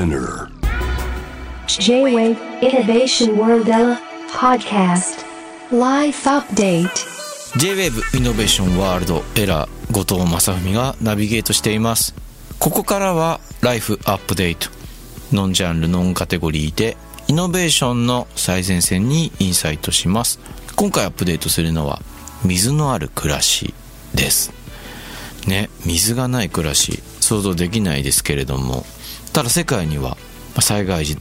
Spinner. J-Wave Innovation World Podcast Life Update. J-WAVE イノベーションワールドエラー後藤正文がナビゲートしています。ここからはライフアップデートノンジャンルノンカテゴリーでイノベーションの最前線にインサイトします。今回アップデートするのは水のある暮らしです。ね水がない暮らし想像できないですけれどもただ世界には災害時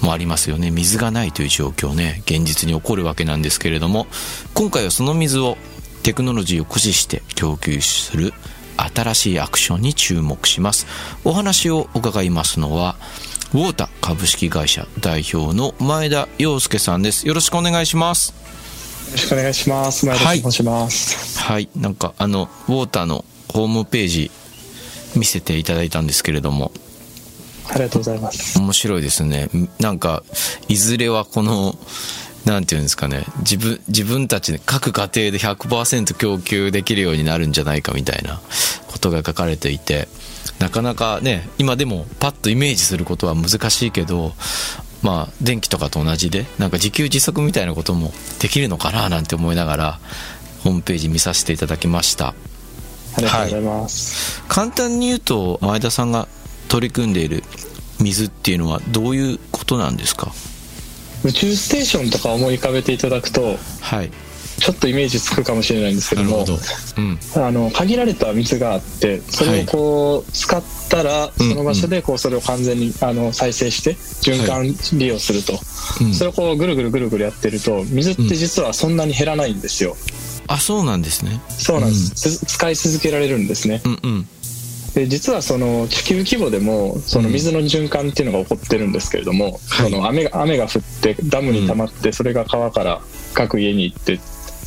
もありますよね。水がないという状況ね。現実に起こるわけなんですけれども今回はその水をテクノロジーを駆使して供給する新しいアクションに注目します。お話を伺いますのはウォータ株式会社代表の前田洋介さんです。よろしくお願いします。よろしくお願いします。前田と申します。はい。なんかあのウォータのホームページ見せていただいたんですけれどもありがとうございます。面白いですねなんかいずれはこのなんていうんですかね自分自分たちで各家庭で100%供給できるようになるんじゃないかみたいなことが書かれていてなかなかね今でもパッとイメージすることは難しいけどまあ電気とかと同じでなんか自給自足みたいなこともできるのかななんて思いながらホームページ見させていただきましたありがとうございます。簡単に言うと前田さんが取り組んでいる水っていうのはどういうことなんですか？宇宙ステーションとか思い浮かべていただくと、はい。ちょっとイメージつくかもしれないんですけども、うん。あの限られた水があって、それをこう使ったら、その場所でこうそれを完全にあの再生して循環利用すると、うん。それをこうぐるぐるぐるぐるやってると、水って実はそんなに減らないんですよ。あそうなんですね。そうなんです、つ使い続けられるんですね。うんうんで実はその地球規模でもその水の循環っていうのが起こってるんですけれども、はい。その雨が雨が降ってダムに溜まってそれが川から各家に行って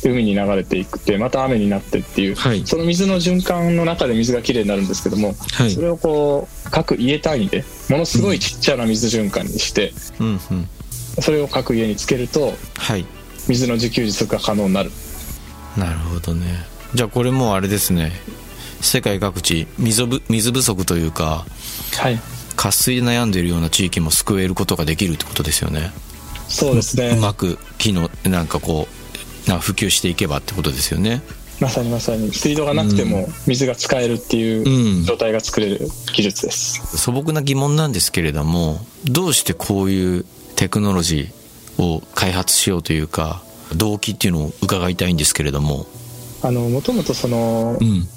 海に流れていくってまた雨になってっていう、はい。その水の循環の中で水がきれいになるんですけども、はい。それをこう各家単位でものすごいちっちゃな水循環にして、うんうん。それを各家につけるとはい。水の自給自足が可能になる。なるほどね。じゃあこれもうあれですね世界各地水ぶ水不足というかはい。渇水で悩んでいるような地域も救えることができるってことですよね。そうですね。うまく機能なんかこうな普及していけばってことですよね。まさにまさに。水道がなくても水が使えるっていううん。状態が作れる技術です、素朴な疑問なんですけれどもどうしてこういうテクノロジーを開発しようというか動機っていうのを伺いたいんですけれども。あのもともとその、うん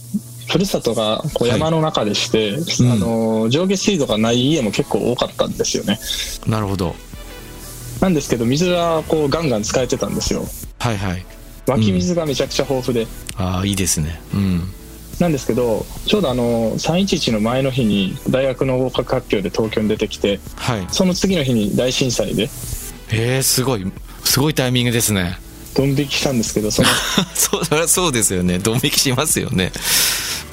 ふるさとがこうはい山の中でして、うん。あの上下水道がない家も結構多かったんですよね。なるほど。なんですけど水はこうガンガン使えてたんですよ。はいはい。湧き水がめちゃくちゃ豊富で、ああいいですね。うん。なんですけどちょうどあの311の前の日に大学の合格発表で東京に出てきてはい。その次の日に大震災で。えー、すごい。すごいタイミングですね。ドン引きしたんですけどその そうそりゃそうですよね。ドン引きしますよね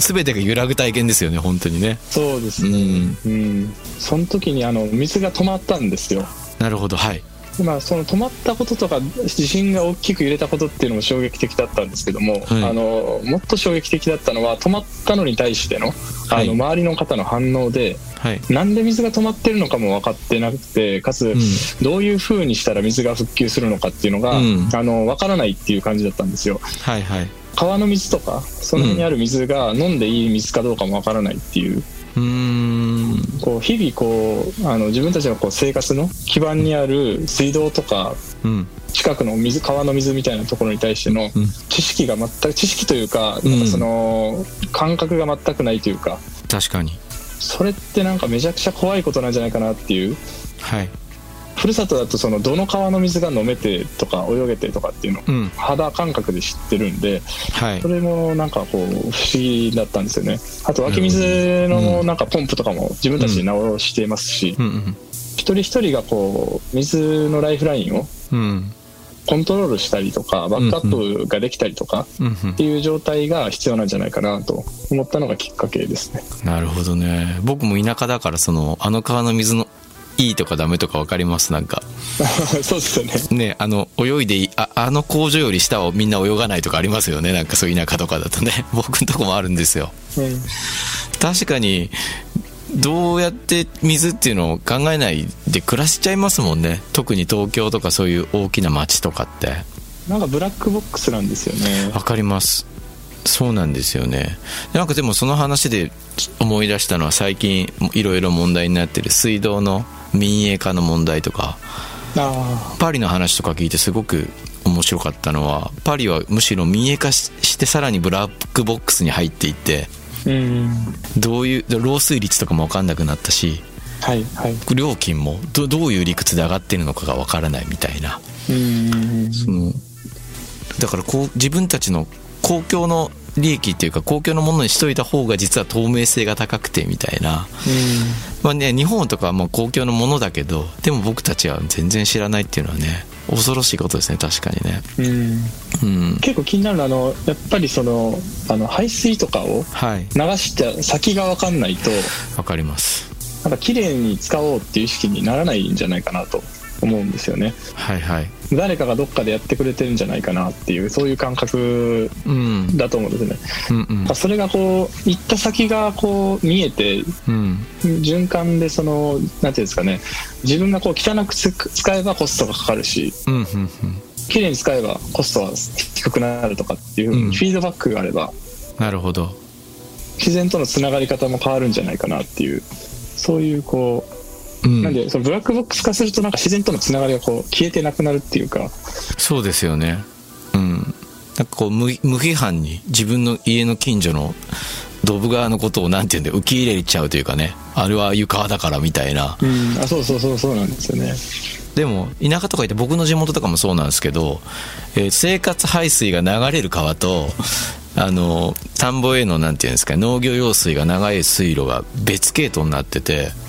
全てが揺らぐ体験ですよね本当にね。そうですね、うん。その時にあの水が止まったんですよ。なるほどはい。でまあ、その止まったこととか地震が大きく揺れたことっていうのも衝撃的だったんですけども、はい。あのもっと衝撃的だったのは止まったのに対してのあはい。の周りの方の反応で、はい。なんで水が止まってるのかも分かってなくてかつ、ん。どういうふうにしたら水が復旧するのかっていうのが、うん。あの分からないっていう感じだったんですよ。はいはい川の水とかその辺にある水が飲んでいい水かどうかも分からないっていううーん。こう日々こうあの自分たちのこう生活の基盤にある水道とかうん。近くの水川の水みたいなところに対してのうん。知識が全く知識というかうんなんかその感覚が全くないというか。確かに。それってなんかめちゃくちゃ怖いことなんじゃないかなっていう。はいふるさとだとそのどの川の水が飲めてとか泳げてとかっていうのをうん。肌感覚で知ってるんではい。それもなんかこう不思議だったんですよね。あと湧き水のなんかポンプとかも自分たちで直していますし一人一人がこう水のライフラインをうん。コントロールしたりとかバックアップができたりとかっていう状態が必要なんじゃないかなと思ったのがきっかけですね。なるほどね。僕も田舎だからそのあの川の水のいいとかダメとか分かります？なんか。そうですよね。ねあの泳いでいいああの工場より下をみんな泳がないとかありますよね？なんかそういう田舎とかだとね。僕のとこもあるんですよ。うん。確かにどうやって水っていうのを考えないで暮らしちゃいますもんね。特に東京とかそういう大きな街とかって。なんかブラックボックスなんですよね。わかります。そうなんですよね。なんかでもその話で思い出したのは最近いろいろ問題になってる水道の民営化の問題とか。あパリの話とか聞いてすごく面白かったのはパリはむしろ民営化ししてさらにブラックボックスに入っていってどういう漏水率とかも分かんなくなったしはいはい。料金もどどういう理屈で上がってるのかが分からないみたいな。うん。そのだからこう自分たちの公共の利益っていうか公共のものにしといた方が実は透明性が高くてみたいな、まあね、日本とかはもう公共のものだけどでも僕たちは全然知らないっていうのはね恐ろしいことですね確かにね。うん。うん。結構気になるのはあのやっぱりそのあの排水とかをはい。流して先が分かんないとわかります。なんか綺麗に使おうっていう意識にならないんじゃないかなと思うんですよね。はいはい誰かがどっかでやってくれてるんじゃないかなっていうそういう感覚うん。だと思うんですね。うんうん。それがこう行った先がこう見えてうん。循環でそのなんていうんですかね。自分がこう汚くつ使えばコストがかかるしうんうんうん。綺麗に使えばコストは低くなるとかっていうフィードバックがあればなるほど。自然とのつながり方も変わるんじゃないかなっていうそういうこううん。なんでそのブラックボックス化するとなんか自然とのつながりがこう消えてなくなるっていうか。そうですよね。うん。なんかこう無無批判に自分の家の近所のドブ川のことをなんていうんだよ受け入れちゃうというかね。あれは床だからみたいな。うん。あそうそうそうそうなんですよね。でも田舎とか行って僕の地元とかもそうなんですけど、えー生活排水が流れる川とあの田んぼへのなんていうんですか農業用水が長い水路が別系統になっててうん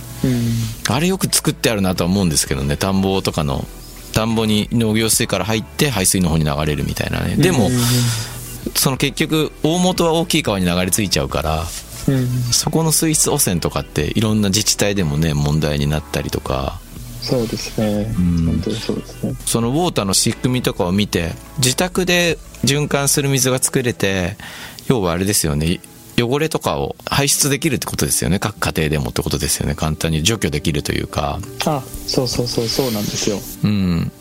あれよく作ってあるなとは思うんですけどね田んぼとかの。田んぼに農業水から入って排水の方に流れるみたいなね。でもうんその結局大元は大きい川に流れ着いちゃうからうん。そこの水質汚染とかっていろんな自治体でもね問題になったりとか。そうですね。ん。本当にそうですね。そのウォーターの仕組みとかを見て自宅で循環する水が作れて要はあれですよね汚れとかを排出できるってことですよね。各家庭でもってことですよね。簡単に除去できるというか。あそうそうそうそうなんですよ。うん。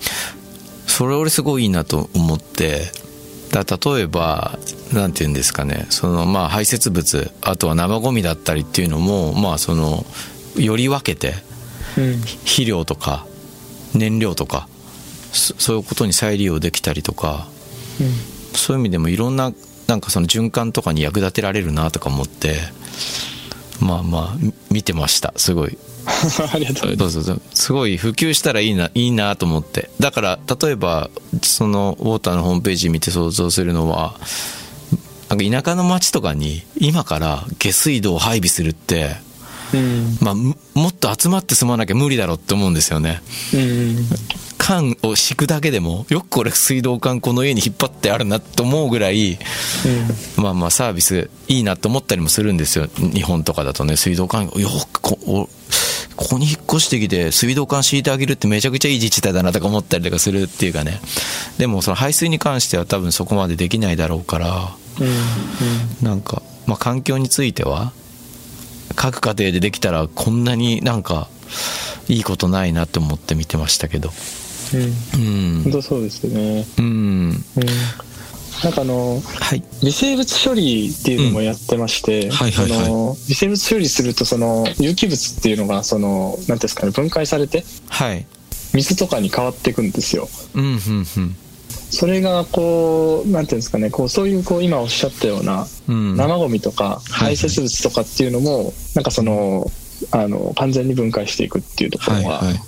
それ俺すごいいいなと思って。だ例えばなんて言うんですかね。そのまあ排泄物あとは生ゴミだったりっていうのもまあそのより分けてうん。肥料とか燃料とかそそういうことに再利用できたりとか。そういう意味でもいろんななんかその循環とかに役立てられるなとか思ってまあまあみ見てましたすごい。ありがとう。ございそうそうそう。すごい普及したらいいないいなと思って。だから例えばそのウォーターのホームページ見て想像するのはなんか田舎の町とかに今から下水道を配備するってますうん。まあむもっと集まって住まなきゃ無理だろうって思うんですよね。うん管を敷くだけでもよくこれ水道管この家に引っ張ってあるなと思うぐらいまあまあサービスいいなと思ったりもするんですよ。日本とかだとね。水道管よくこここに引っ越してきて水道管敷いてあげるってめちゃくちゃいい自治体だなとか思ったりとかするっていうかね。でもその排水に関しては多分そこまでできないだろうからうんうんなんか、まあ、環境については各家庭でできたらこんなになんかいいことないなと思って見てましたけど。うん。うん。本当そうですよね。うん。うんなんかあのはい。微生物処理っていうのもやってまして、微生物処理するとその有機物っていうのがそのなんていうんですかね分解されてはい。水とかに変わっていくんですよ。うんうんうん。それがこうなんていうんですかねこうそういうこう今おっしゃったようなうん。生ゴミとかはい排泄物とかっていうのもなんかそのあの完全に分解していくっていうところがはいはい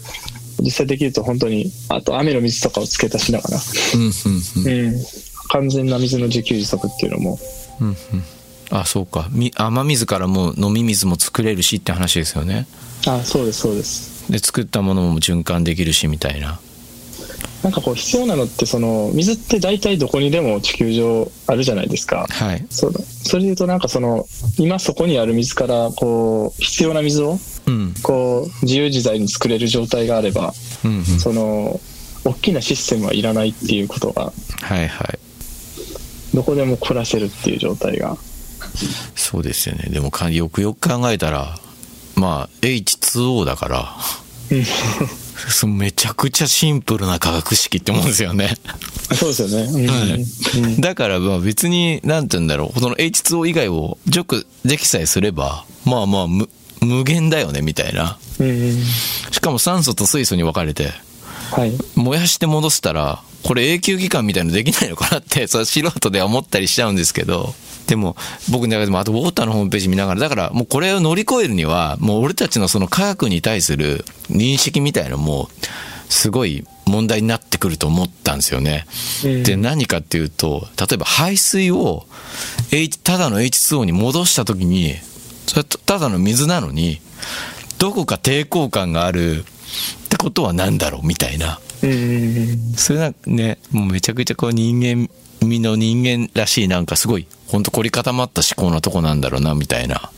実際できると本当にあと雨の水とかを付け足しながら、うんうんうん。うん、完全な水の自給自足っていうのも。うんうん。あそうか。み雨水からもう飲み水も作れるしって話ですよね。あそうですそうです。で作ったものも循環できるしみたいな。なんかこう必要なのってその水って大体どこにでも地球上あるじゃないですか。はい。そそれで言うとなんかその今そこにある水からこう必要な水をうんこう自由自在に作れる状態があればうんうん。その大きなシステムはいらないっていうことがはいはい。どこでも暮らせるっていう状態が。そうですよね。でもかよくよく考えたらまあ H2O だからそ めちゃくちゃシンプルな化学式って思うんですよね。そうですよね。うん。はい。だからまあ別に、なんて言うんだろう、その H2O 以外を除去できさえすれば、まあまあ無無限だよね、みたいな。しかも酸素と水素に分かれて、はい。燃やして戻したら、これ永久期間みたいのできないのかなって、それ素人では思ったりしちゃうんですけど、でも、僕の中でも、あとウォーターのホームページ見ながら、だからもうこれを乗り越えるには、もう俺たちのその科学に対する認識みたいのも、すごい問題になってくると思ったんですよね。うんで、何かっていうと、例えば排水を、H、ただの H2O に戻したときに、それただの水なのに、どこか抵抗感があるってことは何だろうみたいな。それなんかね、もうめちゃくちゃこう人間味の人間らしいなんかすごい、ほんと凝り固まった思考なとこなんだろうなみたいな。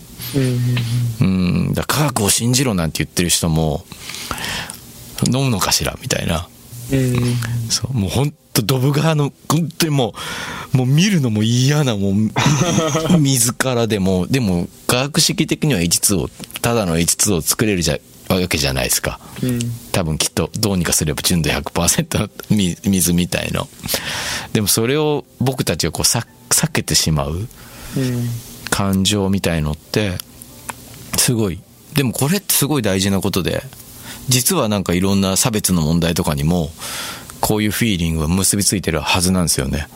うんうん、だ科学を信じろなんて言ってる人も、飲むのかしらみたいな。そう、もうほんとドブ川の、本当にもう、もう見るのも嫌な、もう、水からでも、でも、科学式的には H2O、ただの H2O を作れるじゃ、わけじゃないですか。うん多分きっとどうにかすれば純度100%のみ水みたいの。でもそれを僕たちがこうさ避けてしまううん感情みたいのって、すごい。でもこれってすごい大事なことで、実はなんかいろんな差別の問題とかにも、こういうフィーリングは結びついてるはずなんですよね。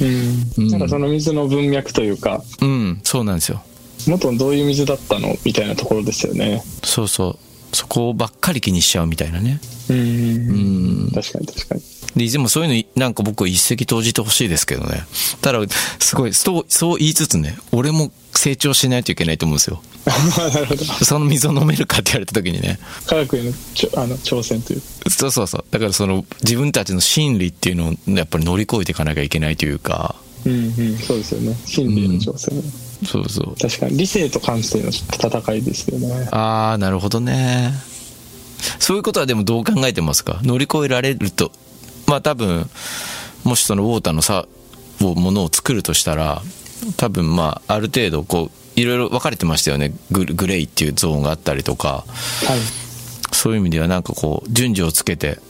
うんなんかその水の文脈というかうん、そうなんですよ。元どういう水だったのみたいなところですよねそうそう。そこばっかり気にしちゃうみたいなね。うんうん。確かに確かにで、でもそういうの、なんか僕は一石投じてほしいですけどね。ただ、すごい、そう、そう言いつつね、俺も成長しないといけないと思うんですよ。なるほどその水を飲めるかって言われた時にね。科学へのちょあの挑戦というそうそうそう。だからその、自分たちの心理っていうのを、やっぱり乗り越えていかなきゃいけないというか、うんうんそうですよね心理への挑戦、そうそう。確かに理性と感性の戦いですよねあー、なるほどね。そういうことはでもどう考えてますか？乗り越えられると。まあ多分、もしそのウォーターのさ、をものを作るとしたら、多分まあ、ある程度こう、いろいろ分かれてましたよね。ググレイっていうゾーンがあったりとか、はいそういう意味ではなんかこう、順序をつけて、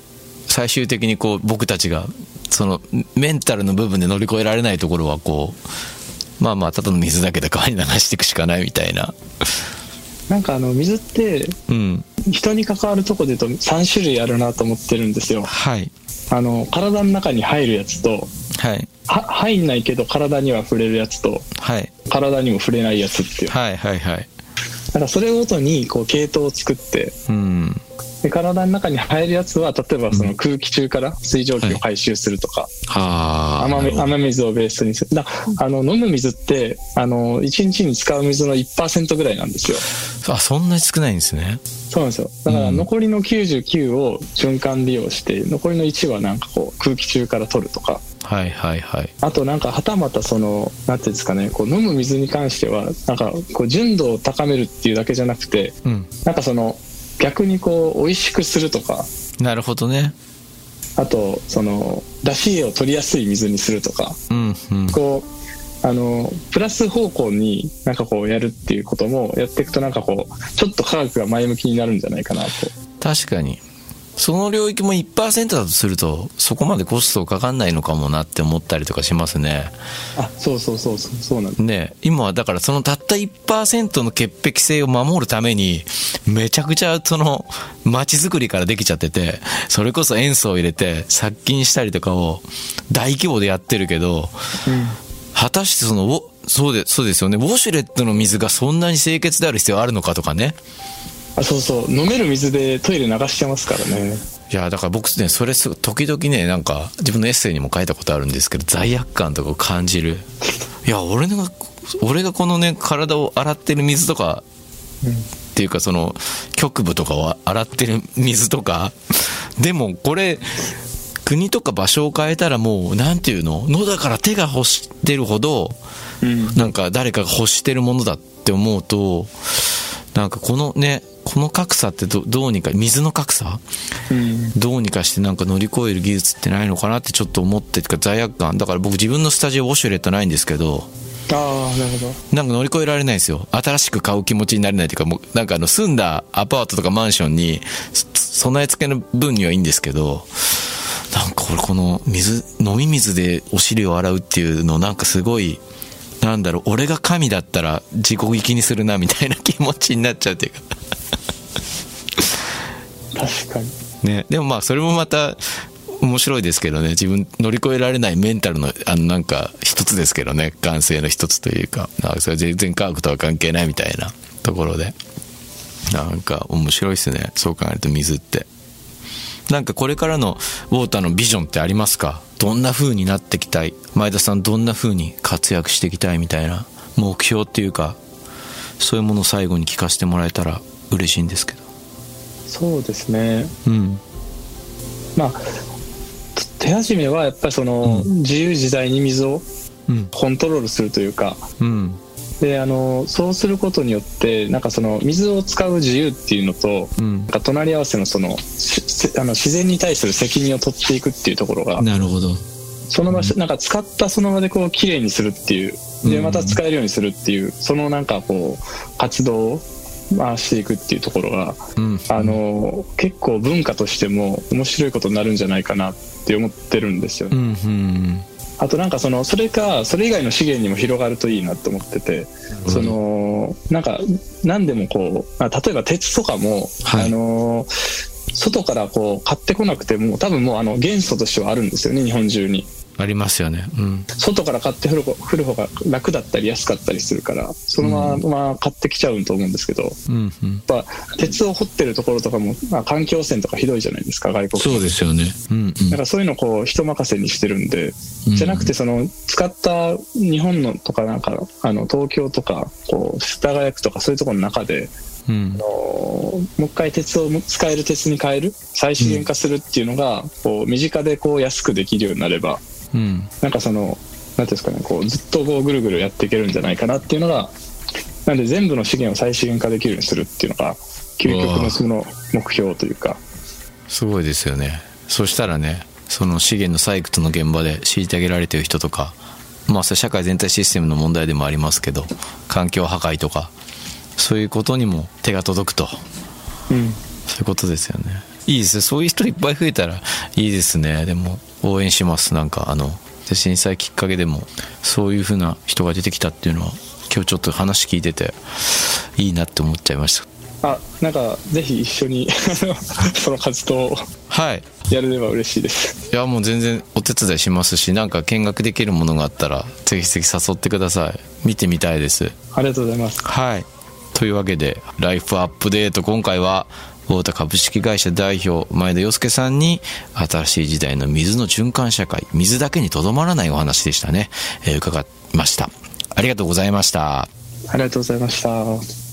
最終的にこう、僕たちが、その、メンタルの部分で乗り越えられないところはこう、まあまあ、ただの水だけで川に流していくしかないみたいな。なんかあの水ってうん。人に関わるとこで言うと3種類あるなと思ってるんですよはい。あの体の中に入るやつとはい。は入んないけど体には触れるやつとはい。体にも触れないやつっていうはいはいはい。だからそれごとにこう系統を作ってうん。で体の中に入るやつは例えばその空気中から水蒸気を回収するとか、はあ。雨水をベースにするだあの飲む水ってあの1日に使う水の1%ぐらいなんですよあ、そんなに少ないんですね。そうなんですよだからうん残りの99を循環利用して残りの1はなんかこう空気中から取るとかはいはいはい。あとなんかはたまたそのなんていうんですかねこう飲む水に関してはなんかこう純度を高めるっていうだけじゃなくてうん。なんかその逆にこう美味しくするとかなるほどね。あとその出汁を取りやすい水にするとかうんうん。こうあのプラス方向になんかこうやるっていうこともやっていくとなんかこうちょっと科学が前向きになるんじゃないかなと確かに。その領域も1%だとすると、そこまでコストかかんないのかもなって思ったりとかしますね。あそうそうそうそうそうなんですね今はだからそのたった1%の潔癖性を守るために、めちゃくちゃその街づくりからできちゃってて、それこそ塩素を入れて殺菌したりとかを大規模でやってるけど、果たしてその、そうで、そうですよね。ウォシュレットの水がそんなに清潔である必要あるのかとかね。あそうそう。飲める水でトイレ流しちゃいますからね。いや、だから僕ね、それす、時々ね、なんか、自分のエッセイにも書いたことあるんですけど、罪悪感とかを感じる。いや、俺が、俺がこのね、体を洗ってる水とか、っていうかその、局部とかを洗ってる水とか、でもこれ、国とか場所を変えたらもう、なんていうの？野だから手が欲してるほど、うん。なんか誰かが欲してるものだって思うと、なんかこのね、この格差ってどどうにか、水の格差？うん。どうにかしてなんか乗り越える技術ってないのかなってちょっと思っててか罪悪感。だから僕自分のスタジオウォシュレットないんですけど。ああなるほど。なんか乗り越えられないんですよ。新しく買う気持ちになれないというか、もうなんかあの住んだアパートとかマンションにそ備え付けの分にはいいんですけど、なんか俺この水、飲み水でお尻を洗うっていうのなんかすごい、なんだろう、俺が神だったら自己撃にするなみたいな気持ちになっちゃうっていうか。確かに。ね、でもまあそれもまた面白いですけどね。自分乗り越えられないメンタルのあのなんか一つですけどね。感性の一つというか。なんかそれ全然科学とは関係ないみたいなところで。なんか面白いですね。そう考えると水って。なんかこれからのウォーターのビジョンってありますか？どんな風になってきたい？前田さんどんな風に活躍していきたいみたいな目標っていうかそういうものを最後に聞かせてもらえたら嬉しいんですけど。そうですね。うん。まあ手始めはやっぱりその、うん。自由自在に水をうん。コントロールするというかうん。であのそうすることによってなんかその水を使う自由っていうのとうん。なんか隣り合わせのそのあの自然に対する責任を取っていくっていうところがなるほど。その場所なんか使ったその場でこう綺麗にするっていう。でうん。また使えるようにするっていうそのなんかこう活動を回していくっていうところがうん。あの結構文化としても面白いことになるんじゃないかなって思ってるんですよね。うんうんあとなんかそのそれかそれ以外の資源にも広がるといいなと思っててそのなんか何でもこうあ例えば鉄とかも、はい。あの外からこう買ってこなくても多分もうあの元素としてはあるんですよね日本中にありますよね。うん。外から買ってくる方来る方が楽だったり安かったりするからそのまま買ってきちゃうと思うんですけどやっうん。うんぱ鉄を掘ってるところとかも、まあ、環境汚染とかひどいじゃないですか外国そうですよね。うんなん。かそういうのをこう人任せにしてるんでじゃなくてその使った日本のとかなんかあの東京とかこう世田谷区とかそういうところの中でうん。あのもう一回鉄を使える鉄に変える再資源化するっていうのがこう身近でこう安くできるようになればうん。なんかそのなんていうんですかねこうずっとこうぐるぐるやっていけるんじゃないかなっていうのがなんで全部の資源を再資源化できるようにするっていうのが究極のその目標というか。すごいですよね。そしたらねその資源の採掘の現場で虐げられてる人とかまあそれ社会全体システムの問題でもありますけど環境破壊とかそういうことにも手が届くと。うん。そういうことですよね。いいですね。そういう人いっぱい増えたらいいですね。でも応援します。なんかあので震災きっかけでもそういう風な人が出てきたっていうのは今日ちょっと話聞いてていいなって思っちゃいました。あなんかぜひ一緒に その活動をはい。やれれば嬉しいです。いやもう全然お手伝いしますしなんか見学できるものがあったらぜひぜひ誘ってください。見てみたいです。ありがとうございます。はい。というわけでライフアップデート今回は大田株式会社代表前田洋介さんに新しい時代の水の循環社会水だけにとどまらないお話でしたね、えー、伺いました。ありがとうございました。ありがとうございました。